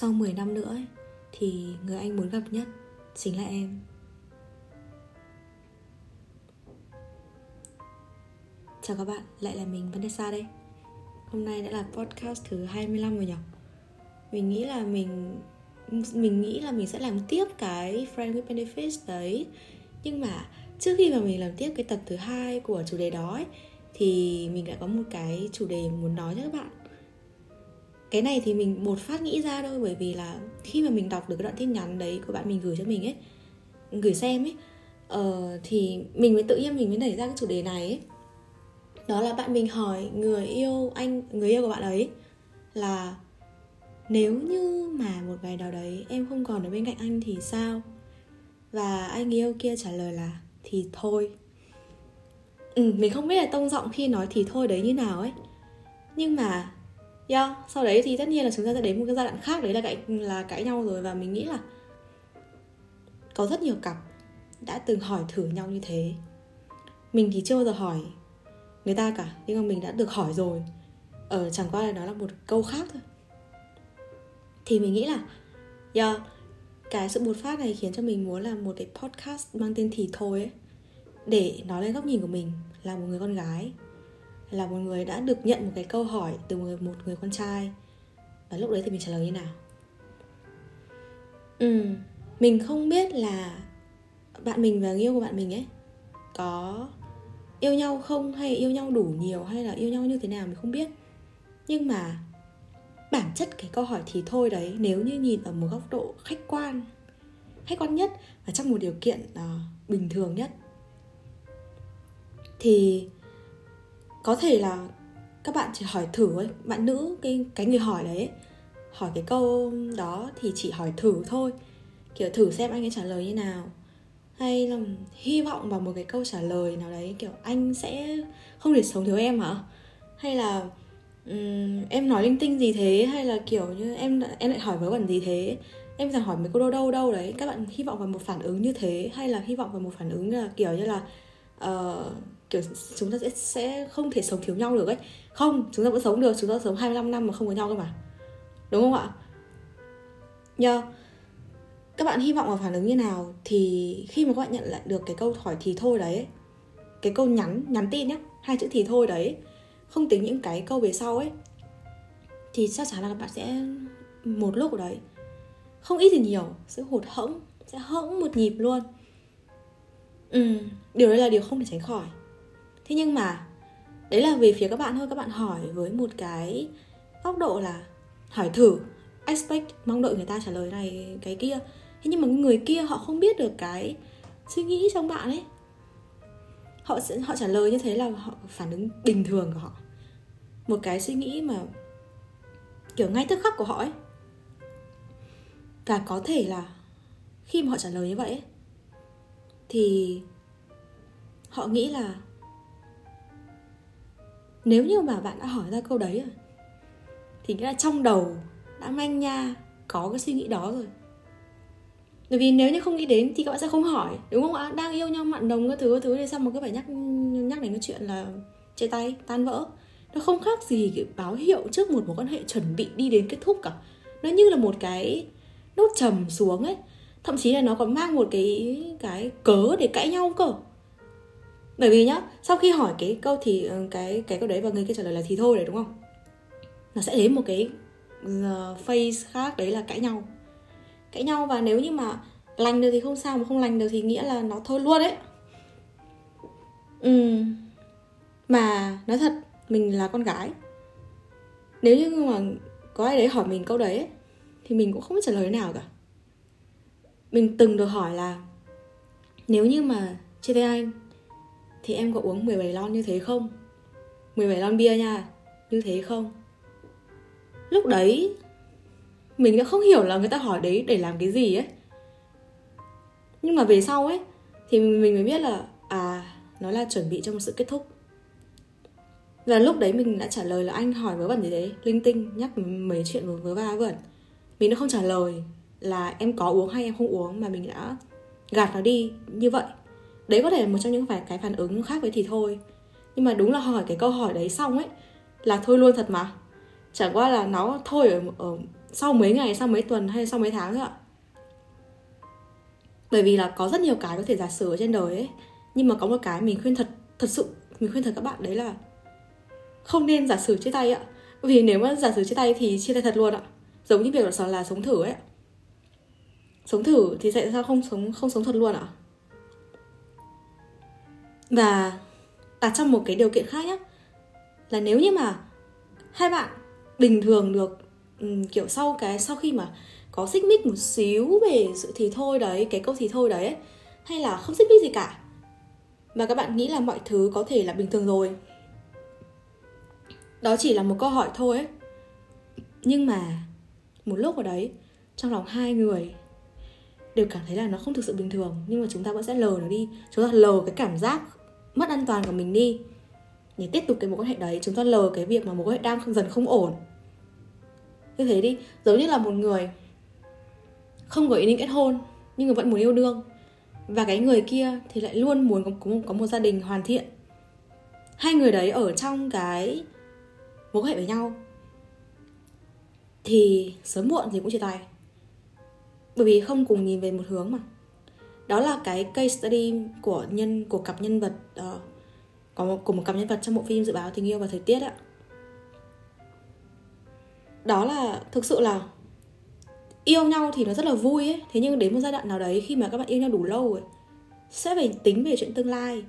sau 10 năm nữa ấy, thì người anh muốn gặp nhất chính là em. Chào các bạn, lại là mình Vanessa đây. Hôm nay đã là podcast thứ 25 rồi nhỉ? Mình nghĩ là mình Mình nghĩ là mình sẽ làm tiếp cái Friend with Benefits đấy. Nhưng mà trước khi mà mình làm tiếp cái tập thứ hai của chủ đề đó ấy, Thì mình đã có một cái chủ đề muốn nói cho các bạn cái này thì mình một phát nghĩ ra thôi bởi vì là khi mà mình đọc được cái đoạn tin nhắn đấy của bạn mình gửi cho mình ấy gửi xem ấy uh, thì mình mới tự nhiên mình mới nảy ra cái chủ đề này ấy. Đó là bạn mình hỏi người yêu anh người yêu của bạn ấy là nếu như mà một ngày nào đấy em không còn ở bên cạnh anh thì sao? Và anh yêu kia trả lời là thì thôi. Ừ, mình không biết là tông giọng khi nói thì thôi đấy như nào ấy. Nhưng mà yeah, sau đấy thì tất nhiên là chúng ta sẽ đến một cái giai đoạn khác đấy là cãi là cãi nhau rồi và mình nghĩ là có rất nhiều cặp đã từng hỏi thử nhau như thế. Mình thì chưa bao giờ hỏi người ta cả nhưng mà mình đã được hỏi rồi. Ở chẳng qua là nó là một câu khác thôi. Thì mình nghĩ là yeah, cái sự bột phát này khiến cho mình muốn làm một cái podcast mang tên thì thôi ấy để nói lên góc nhìn của mình là một người con gái là một người đã được nhận một cái câu hỏi từ một người, một người con trai. Và lúc đấy thì mình trả lời như nào? Ừ mình không biết là bạn mình và người yêu của bạn mình ấy có yêu nhau không hay yêu nhau đủ nhiều hay là yêu nhau như thế nào mình không biết. Nhưng mà bản chất cái câu hỏi thì thôi đấy nếu như nhìn ở một góc độ khách quan khách quan nhất và trong một điều kiện uh, bình thường nhất thì có thể là các bạn chỉ hỏi thử ấy bạn nữ cái cái người hỏi đấy hỏi cái câu đó thì chỉ hỏi thử thôi. Kiểu thử xem anh ấy trả lời như nào. Hay là hy vọng vào một cái câu trả lời nào đấy kiểu anh sẽ không để sống thiếu em hả? Hay là um, em nói linh tinh gì thế? Hay là kiểu như em em lại hỏi vớ vẩn gì thế? Em rằng hỏi mấy câu đâu đâu đâu đấy. Các bạn hy vọng vào một phản ứng như thế hay là hy vọng vào một phản ứng là kiểu như là uh, kiểu, chúng ta sẽ sẽ không thể sống thiếu nhau được ấy. Không, chúng ta vẫn sống được, chúng ta sống 25 năm mà không có nhau cơ mà. Đúng không ạ? Yeah. các bạn hy vọng vào phản ứng như nào thì khi mà các bạn nhận lại được cái câu hỏi thì thôi đấy. Cái câu nhắn nhắn tin nhé hai chữ thì thôi đấy. Không tính những cái câu về sau ấy. Thì chắc chắn là các bạn sẽ một lúc đấy. Không ít thì nhiều, sẽ hụt hẫng, sẽ hẫng một nhịp luôn. Ừ điều đấy là điều không thể tránh khỏi thế nhưng mà đấy là về phía các bạn thôi các bạn hỏi với một cái góc độ là hỏi thử expect mong đợi người ta trả lời này cái kia. Thế nhưng mà người kia họ không biết được cái suy nghĩ trong bạn ấy. Họ sẽ họ trả lời như thế là họ phản ứng bình thường của họ. Một cái suy nghĩ mà kiểu ngay tức khắc của họ ấy. Và có thể là khi mà họ trả lời như vậy ấy, thì họ nghĩ là nếu như mà bạn đã hỏi ra câu đấy rồi, thì nghĩa là trong đầu đã manh nha có cái suy nghĩ đó rồi. Bởi vì nếu như không nghĩ đến thì các bạn sẽ không hỏi, đúng không ạ? Đang yêu nhau, mặn đồng các thứ các thứ, thì sao mà cứ phải nhắc nhắc đến cái chuyện là chia tay, tan vỡ? Nó không khác gì cái báo hiệu trước một mối quan hệ chuẩn bị đi đến kết thúc cả. Nó như là một cái nốt trầm xuống ấy. Thậm chí là nó còn mang một cái cái cớ để cãi nhau cơ bởi vì nhá, sau khi hỏi cái câu thì ờ, cái cái câu đấy và người kia trả lời là thì thôi đấy, đúng không? Nó sẽ đến một cái ờ, phase khác, đấy là cãi nhau. Cãi nhau và nếu như mà lành được thì không sao, mà không lành được thì nghĩa là nó thôi luôn đấy. Ừ mà nói thật, mình là con gái. Nếu như mà có ai đấy hỏi mình câu đấy thì mình cũng không biết trả lời thế nào cả. Mình từng được hỏi là, nếu như mà chia tay anh thì em có uống 17 lon như thế không? 17 lon bia nha, Như thế không? Lúc đấy, Mình đã không hiểu là người ta hỏi đấy để làm cái gì ấy. Nhưng mà về sau ấy, Thì mình mới biết là À nó là chuẩn bị cho một sự kết thúc. Và lúc đấy mình đã trả lời là anh hỏi vớ vẩn gì đấy. Linh tinh nhắc mấy chuyện vớ vớ va vẩn. Mình đã không trả lời là em có uống hay em không uống Mà mình đã gạt nó đi như vậy đấy có thể là một trong những phải cái phản ứng khác với thì thôi. Nhưng mà đúng là hỏi cái câu hỏi đấy xong ấy là thôi luôn thật mà. Chẳng qua là nó thôi ở, ở sau mấy ngày sau mấy tuần hay sau mấy tháng thôi ạ. Bởi vì là có rất nhiều cái có thể giả sử ở trên đời ấy nhưng mà có một cái mình khuyên thật thật sự mình khuyên thật các bạn đấy là không nên giả sử chia tay ạ. Vì nếu mà giả sử chia tay thì chia tay thật luôn ạ. Giống như việc là, là sống thử ấy sống thử thì tại sao không sống không sống thật luôn ạ và đặt trong một cái điều kiện khác nhé là nếu như mà hai bạn bình thường được um, kiểu sau cái sau khi mà có xích mích một xíu về sự thì thôi đấy cái câu thì thôi đấy hay là không xích mích gì cả mà các bạn nghĩ là mọi thứ có thể là bình thường rồi. Đó chỉ là một câu hỏi thôi ấy. Nhưng mà một lúc ở đấy trong lòng hai người đều cảm thấy là nó không thực sự bình thường nhưng mà chúng ta vẫn sẽ lờ nó đi. Chúng ta lờ cái cảm giác mất an toàn của mình đi. Để tiếp tục cái mối quan hệ đấy chúng ta lờ cái việc mà mối quan hệ đang dần không ổn. Như thế đi giống như là một người không có ý định kết hôn nhưng mà vẫn muốn yêu đương. Và cái người kia thì lại luôn muốn có, có, một, có một gia đình hoàn thiện. Hai người đấy ở trong cái mối quan hệ với nhau. Thì sớm muộn gì cũng chia tay. Bởi vì không cùng nhìn về một hướng mà đó là cái case study của nhân của cặp nhân vật uh, có một, của một cặp nhân vật trong bộ phim dự báo tình yêu và thời tiết ạ. Đó là thực sự là yêu nhau thì nó rất là vui ấy thế nhưng đến một giai đoạn nào đấy khi mà các bạn yêu nhau đủ lâu rồi sẽ phải tính về chuyện tương lai.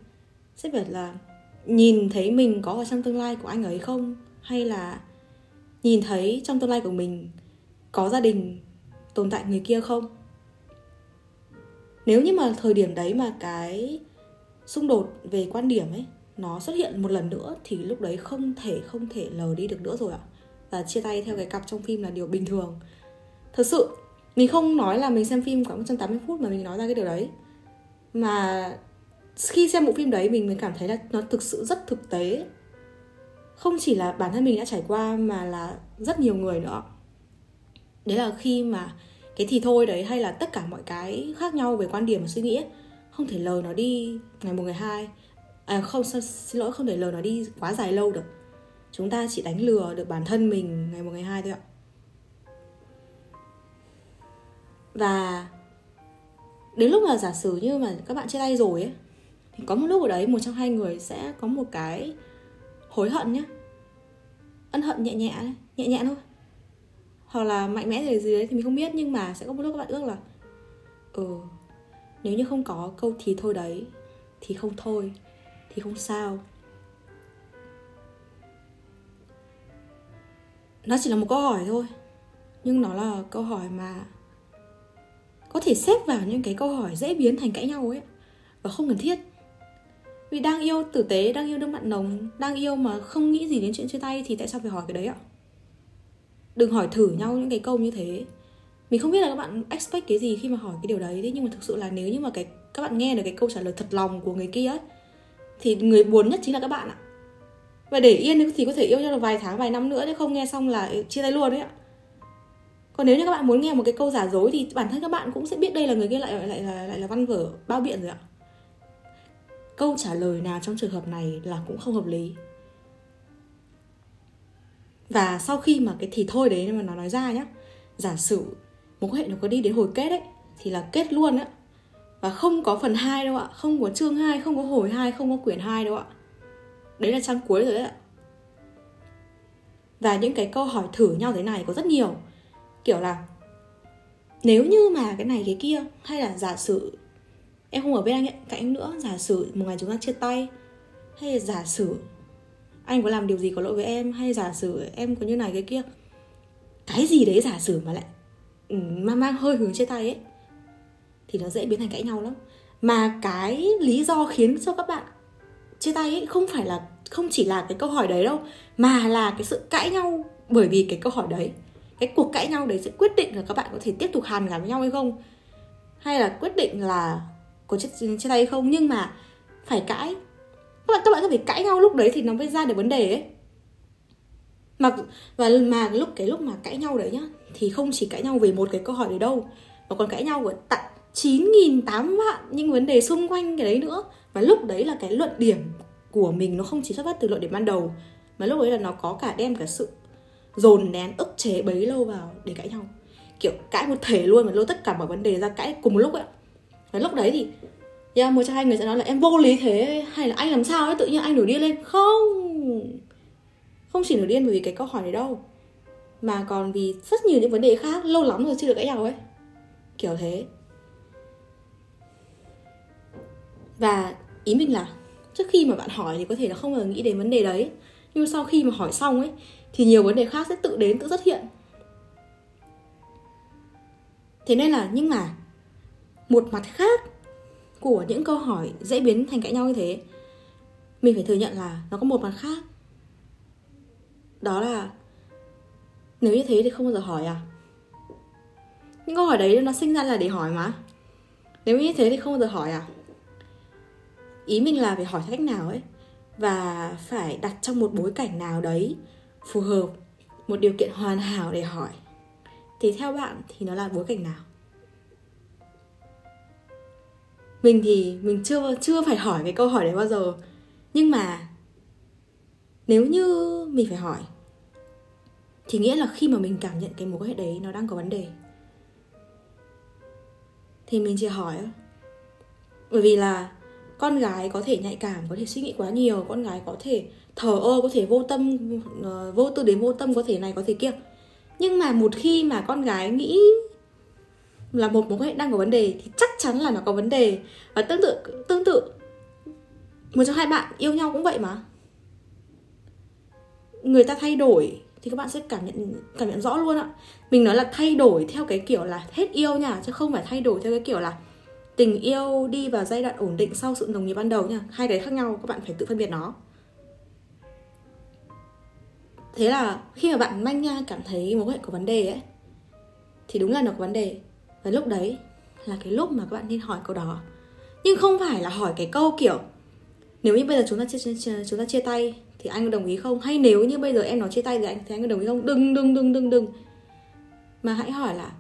Sẽ phải là nhìn thấy mình có ở trong tương lai của anh ấy không? Hay là nhìn thấy trong tương lai của mình có gia đình tồn tại người kia không? Nếu như mà thời điểm đấy mà cái xung đột về quan điểm ấy, nó xuất hiện một lần nữa thì lúc đấy không thể không thể lờ đi được nữa rồi ạ. Và chia tay theo cái cặp trong phim là điều bình thường. Thật sự, mình không nói là mình xem phim khoảng 180 phút mà mình nói ra cái điều đấy. Mà khi xem bộ phim đấy mình mới cảm thấy là nó thực sự rất thực tế. Không chỉ là bản thân mình đã trải qua mà là rất nhiều người nữa. Đấy là khi mà cái thì thôi đấy hay là tất cả mọi cái khác nhau về quan điểm và suy nghĩ ấy, không thể lờ nó đi ngày một ngày hai. À không xin lỗi không thể lờ nó đi quá dài lâu được. Chúng ta chỉ đánh lừa được bản thân mình ngày một ngày hai thôi ạ. Và đến lúc là giả sử như mà các bạn chia tay rồi ấy thì có một lúc ở đấy một trong hai người sẽ có một cái hối hận nhá. Ân hận nhẹ nhẹ nhẹ nhẹ thôi hoặc là mạnh mẽ gì gì đấy thì mình không biết, nhưng mà sẽ có một lúc các bạn ước là ừ nếu như không có câu thì thôi đấy, thì không thôi, thì không sao. Nó chỉ là một câu hỏi thôi, nhưng nó là câu hỏi mà có thể xếp vào những cái câu hỏi dễ biến thành cãi nhau ấy, và không cần thiết. Vì đang yêu tử tế, đang yêu đương bạn nồng đang yêu mà không nghĩ gì đến chuyện chia tay thì tại sao phải hỏi cái đấy ạ? Đừng hỏi thử nhau những cái câu như thế. Mình không biết là các bạn expect cái gì khi mà hỏi cái điều đấy thế nhưng mà thực sự là nếu như mà cái các bạn nghe được cái câu trả lời thật lòng của người kia ấy, thì người buồn nhất chính là các bạn ạ. Và để yên thì có thể yêu nhau được vài tháng vài năm nữa chứ không nghe xong là chia tay luôn đấy ạ. Còn nếu như các bạn muốn nghe một cái câu giả dối thì bản thân các bạn cũng sẽ biết đây là người kia lại lại lại là, lại là văn vở bao biện rồi ạ. Câu trả lời nào trong trường hợp này là cũng không hợp lý và sau khi mà cái thì thôi đấy mà nó nói ra nhá giả sử mối quan hệ nó có đi đến hồi kết ấy thì là kết luôn á. Và không có phần 2 đâu ạ không có chương 2, không có hồi 2, không có quyển 2 đâu ạ. Đấy là trang cuối rồi đấy ạ. Và những cái câu hỏi thử nhau thế này có rất nhiều. Kiểu là nếu như mà cái này cái kia hay là giả sử em không ở bên anh ấy, cạnh em nữa giả sử một ngày chúng ta chia tay hay là giả sử anh có làm điều gì có lỗi với em? Hay giả sử em có như này cái kia? Cái gì đấy giả sử mà lại ừ, mang mang hơi hướng chia tay ấy thì nó dễ biến thành cãi nhau lắm. Mà cái lý do khiến cho các bạn chia tay ấy không phải là không chỉ là cái câu hỏi đấy đâu mà là cái sự cãi nhau. Bởi vì cái câu hỏi đấy cái cuộc cãi nhau đấy sẽ quyết định là các bạn có thể tiếp tục hàn gắn với nhau hay không. Hay là quyết định là có chia, chia tay hay không. Nhưng mà phải cãi các bạn các bạn có thể cãi nhau lúc đấy thì nó mới ra được vấn đề ấy. Mà, và mà lúc, cái lúc mà cãi nhau đấy nhá, thì không chỉ cãi nhau về một cái câu hỏi đấy đâu, mà còn cãi nhau của tận chín nghìn tám vạn những vấn đề xung quanh cái đấy nữa. Và lúc đấy là cái luận điểm của mình nó không chỉ xuất phát từ luận điểm ban đầu, mà lúc đấy là nó có cả đem cả sự dồn nén, ức chế, bấy lâu vào để cãi nhau. Kiểu cãi một thể luôn mà lôi tất cả mọi vấn đề ra cãi cùng một lúc ấy và lúc đấy thì yeah, à, một trong hai người sẽ nói là em vô lý thế hay là anh làm sao ấy tự nhiên anh nổi điên lên. Không! Không chỉ nổi điên bởi vì cái câu hỏi này đâu mà còn vì rất nhiều những vấn đề khác lâu lắm rồi chưa được cãi nhau ấy. Kiểu thế. Và ý mình là trước khi mà bạn hỏi thì có thể là không bao nghĩ đến vấn đề đấy nhưng sau khi mà hỏi xong ấy thì nhiều vấn đề khác sẽ tự đến tự xuất hiện. Thế nên là nhưng mà một mặt khác của những câu hỏi dễ biến thành cãi nhau như thế. Mình phải thừa nhận là nó có một mặt khác. Đó là, nếu như thế thì không bao giờ hỏi à? Những câu hỏi đấy nó sinh ra là để hỏi mà. Nếu như thế thì không bao giờ hỏi à? Ý mình là phải hỏi theo cách nào ấy, và phải đặt trong một bối cảnh nào đấy phù hợp, một điều kiện hoàn hảo để hỏi. Thì theo bạn thì nó là bối cảnh nào? Mình thì mình chưa chưa phải hỏi cái câu hỏi đấy bao giờ. Nhưng mà nếu như mình phải hỏi, thì nghĩa là khi mà mình cảm nhận cái mối quan hệ đấy nó đang có vấn đề, thì mình chỉ hỏi bởi vì là con gái có thể nhạy cảm, có thể suy nghĩ quá nhiều, con gái có thể thờ ơ, có thể vô tâm ờ, vô tư đến vô tâm, có thể này, có thể kia. Nhưng mà một khi mà con gái nghĩ là một mối quan hệ đang có vấn đề thì chắc chắn là nó có vấn đề. Và tương tự tương tự, một trong hai bạn yêu nhau cũng vậy mà. Người ta thay đổi thì các bạn sẽ cảm nhận cảm nhận rõ luôn ạ. Mình nói là thay đổi theo cái kiểu là hết yêu nha, chứ không phải thay đổi theo cái kiểu là tình yêu đi vào giai đoạn ổn định sau sự đồng nghiệp ban đầu nha. Hai cái khác nhau, các bạn phải tự phân biệt nó. Thế là khi mà bạn manh nha cảm thấy mối quan hệ có vấn đề ấy, thì đúng là nó có vấn đề và lúc đấy là cái lúc mà các bạn nên hỏi câu đó. Nhưng không phải là hỏi cái câu kiểu nếu như bây giờ chúng ta chia, chia chúng ta chia tay thì anh có đồng ý không? Hay nếu như bây giờ em nói chia tay thì anh thì anh có đồng ý không? Đừng đừng đừng đừng đừng. Mà hãy hỏi là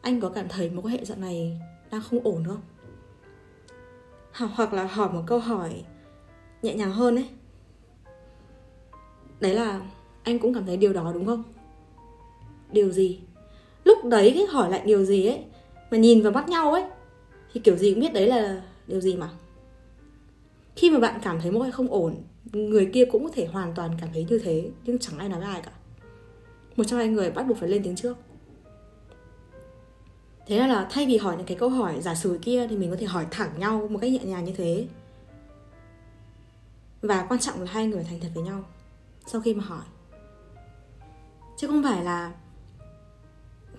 anh có cảm thấy mối quan hệ dạo này đang không ổn không? Hoặc là hỏi một câu hỏi nhẹ nhàng hơn ấy. Đấy là anh cũng cảm thấy điều đó đúng không? Điều gì? Lúc đấy cái hỏi lại điều gì ấy mà nhìn vào mắt nhau ấy thì kiểu gì cũng biết đấy là điều gì mà. Khi mà bạn cảm thấy mối không ổn người kia cũng có thể hoàn toàn cảm thấy như thế nhưng chẳng ai nói với ai cả. Một trong hai người bắt buộc phải lên tiếng trước. Thế là, là thay vì hỏi những cái câu hỏi giả sử kia thì mình có thể hỏi thẳng nhau một cách nhẹ nhàng như thế. Và quan trọng là hai người thành thật với nhau sau khi mà hỏi. Chứ không phải là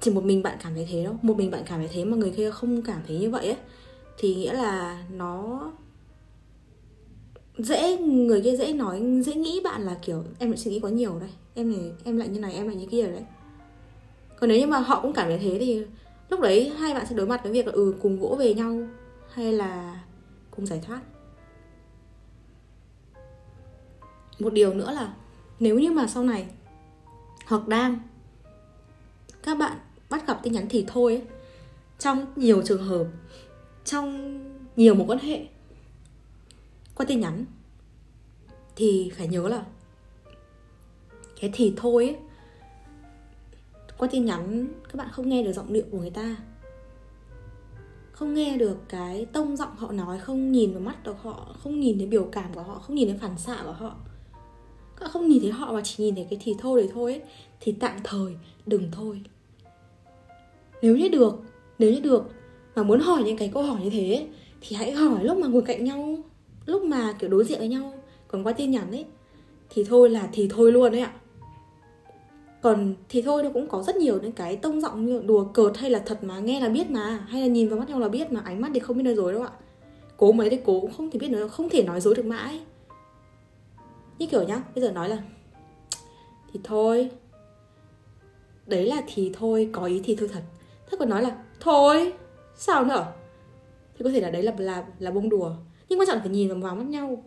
chỉ một mình bạn cảm thấy thế đâu. Một mình bạn cảm thấy thế mà người kia không cảm thấy như vậy ấy. Thì nghĩa là nó dễ, người kia dễ nói, dễ nghĩ bạn là kiểu, em lại suy nghĩ quá nhiều đây. Em này em lại như này, em lại như kia đấy. Còn nếu như mà họ cũng cảm thấy thế thì lúc đấy hai bạn sẽ đối mặt với việc là ừ cùng vỗ về nhau hay là cùng giải thoát. Một điều nữa là nếu như mà sau này hoặc đang các bạn bắt gặp tin nhắn thì thôi ấy, trong nhiều trường hợp trong nhiều mối quan hệ qua tin nhắn thì phải nhớ là cái thì thôi ấy, qua tin nhắn các bạn không nghe được giọng điệu của người ta. Không nghe được cái tông giọng họ nói không nhìn vào mắt được họ không nhìn thấy biểu cảm của họ không nhìn thấy phản xạ của họ. Các bạn không nhìn thấy họ mà chỉ nhìn thấy cái thì thôi đấy thôi ấy, thì tạm thời đừng thôi nếu như được, nếu như được, mà muốn hỏi những cái câu hỏi như thế, thì hãy hỏi lúc mà ngồi cạnh nhau, lúc mà, kiểu, đối diện với nhau, còn qua tin nhắn ấy, thì thôi là thì thôi luôn đấy ạ. Còn thì thôi nó cũng có rất nhiều những cái tông giọng như đùa cợt hay là thật mà nghe là biết mà, hay là nhìn vào mắt nhau là biết mà, ánh mắt thì không biết nói dối đâu ạ. Cố mấy thì cố cũng không thể biết nói, không thể nói dối được mãi. Như kiểu nhá, bây giờ nói là thì thôi, đấy là thì thôi, có ý thì thôi thật thế còn nói là, thôi, sao nữa? Thì có thể là đấy là là là bông đùa. Nhưng quan trọng là phải nhìn vào mắt nhau,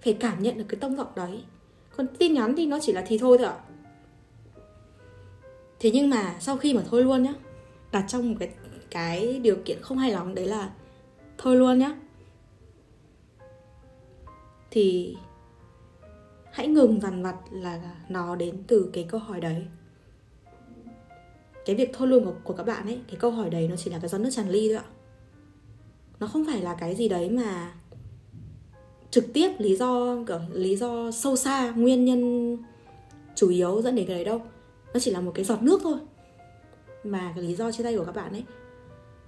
phải cảm nhận được cái tông giọng đấy. Còn tin nhắn thì nó chỉ là thì thôi thôi ạ. Thế nhưng mà sau khi mà thôi luôn nhá, đặt trong một cái cái điều kiện không hay lắm đấy là thôi luôn nhá, thì hãy ngừng dằn vặt là nó đến từ cái câu hỏi đấy cái việc thôi luôn của, của các bạn ấy cái câu hỏi đấy nó chỉ là cái giọt nước tràn ly thôi ạ. Nó không phải là cái gì đấy mà trực tiếp lý do kiểu lý do sâu xa nguyên nhân chủ yếu dẫn đến cái đấy đâu. Nó chỉ là một cái giọt nước thôi mà cái lý do chia tay của các bạn ấy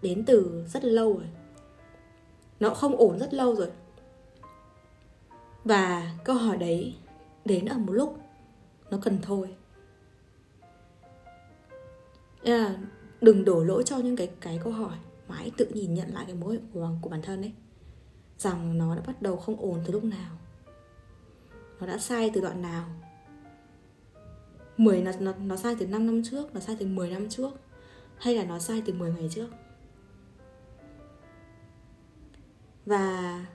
đến từ rất lâu rồi. Nó không ổn rất lâu rồi. Và câu hỏi đấy đến ở một lúc nó cần thôi. Nên là đừng đổ lỗi cho những cái cái câu hỏi mà hãy tự nhìn nhận lại cái mối của của bản thân ấy. Rằng nó đã bắt đầu không ổn từ lúc nào. Nó đã sai từ đoạn nào. 10 nó, nó, nó sai từ 5 năm trước nó sai từ 10 năm trước hay là nó sai từ 10 ngày trước. Và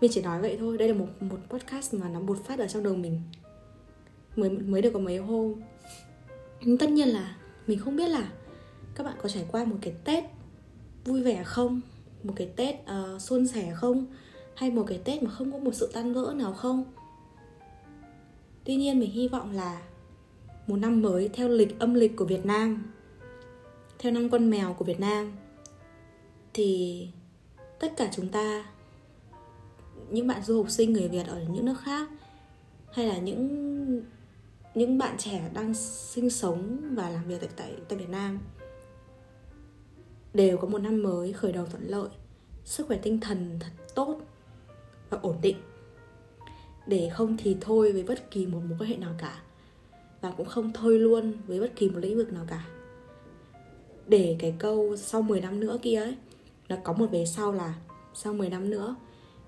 mình chỉ nói vậy thôi đây là một một podcast mà nó bột phát ở trong đầu mình. Mới mới được có mấy hôm. Nhưng tất nhiên là mình không biết là các bạn có trải qua một cái tết vui vẻ không? Một cái tết uh, suôn sẻ không? Hay một cái tết mà không có một sự tan vỡ nào không? Tuy nhiên mình hy vọng là một năm mới theo lịch âm lịch của việt nam theo năm con mèo của việt nam thì tất cả chúng ta những bạn du học sinh người việt ở những nước khác hay là những những bạn trẻ đang sinh sống và làm việc tại tại, tại Việt Nam đều có một năm mới khởi đầu thuận lợi, sức khỏe tinh thần thật tốt và ổn định. Để không thì thôi với bất kỳ một mối quan hệ nào cả và cũng không thôi luôn với bất kỳ một lĩnh vực nào cả. Để cái câu sau 10 năm nữa kia ấy nó có một về sau là sau 10 năm nữa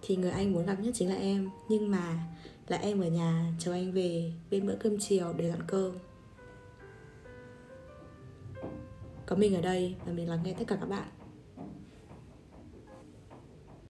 thì người anh muốn gặp nhất chính là em. Nhưng mà là em ở nhà chờ anh về bên bữa cơm chiều để dọn cơm. Có mình ở đây và mình lắng nghe tất cả các bạn.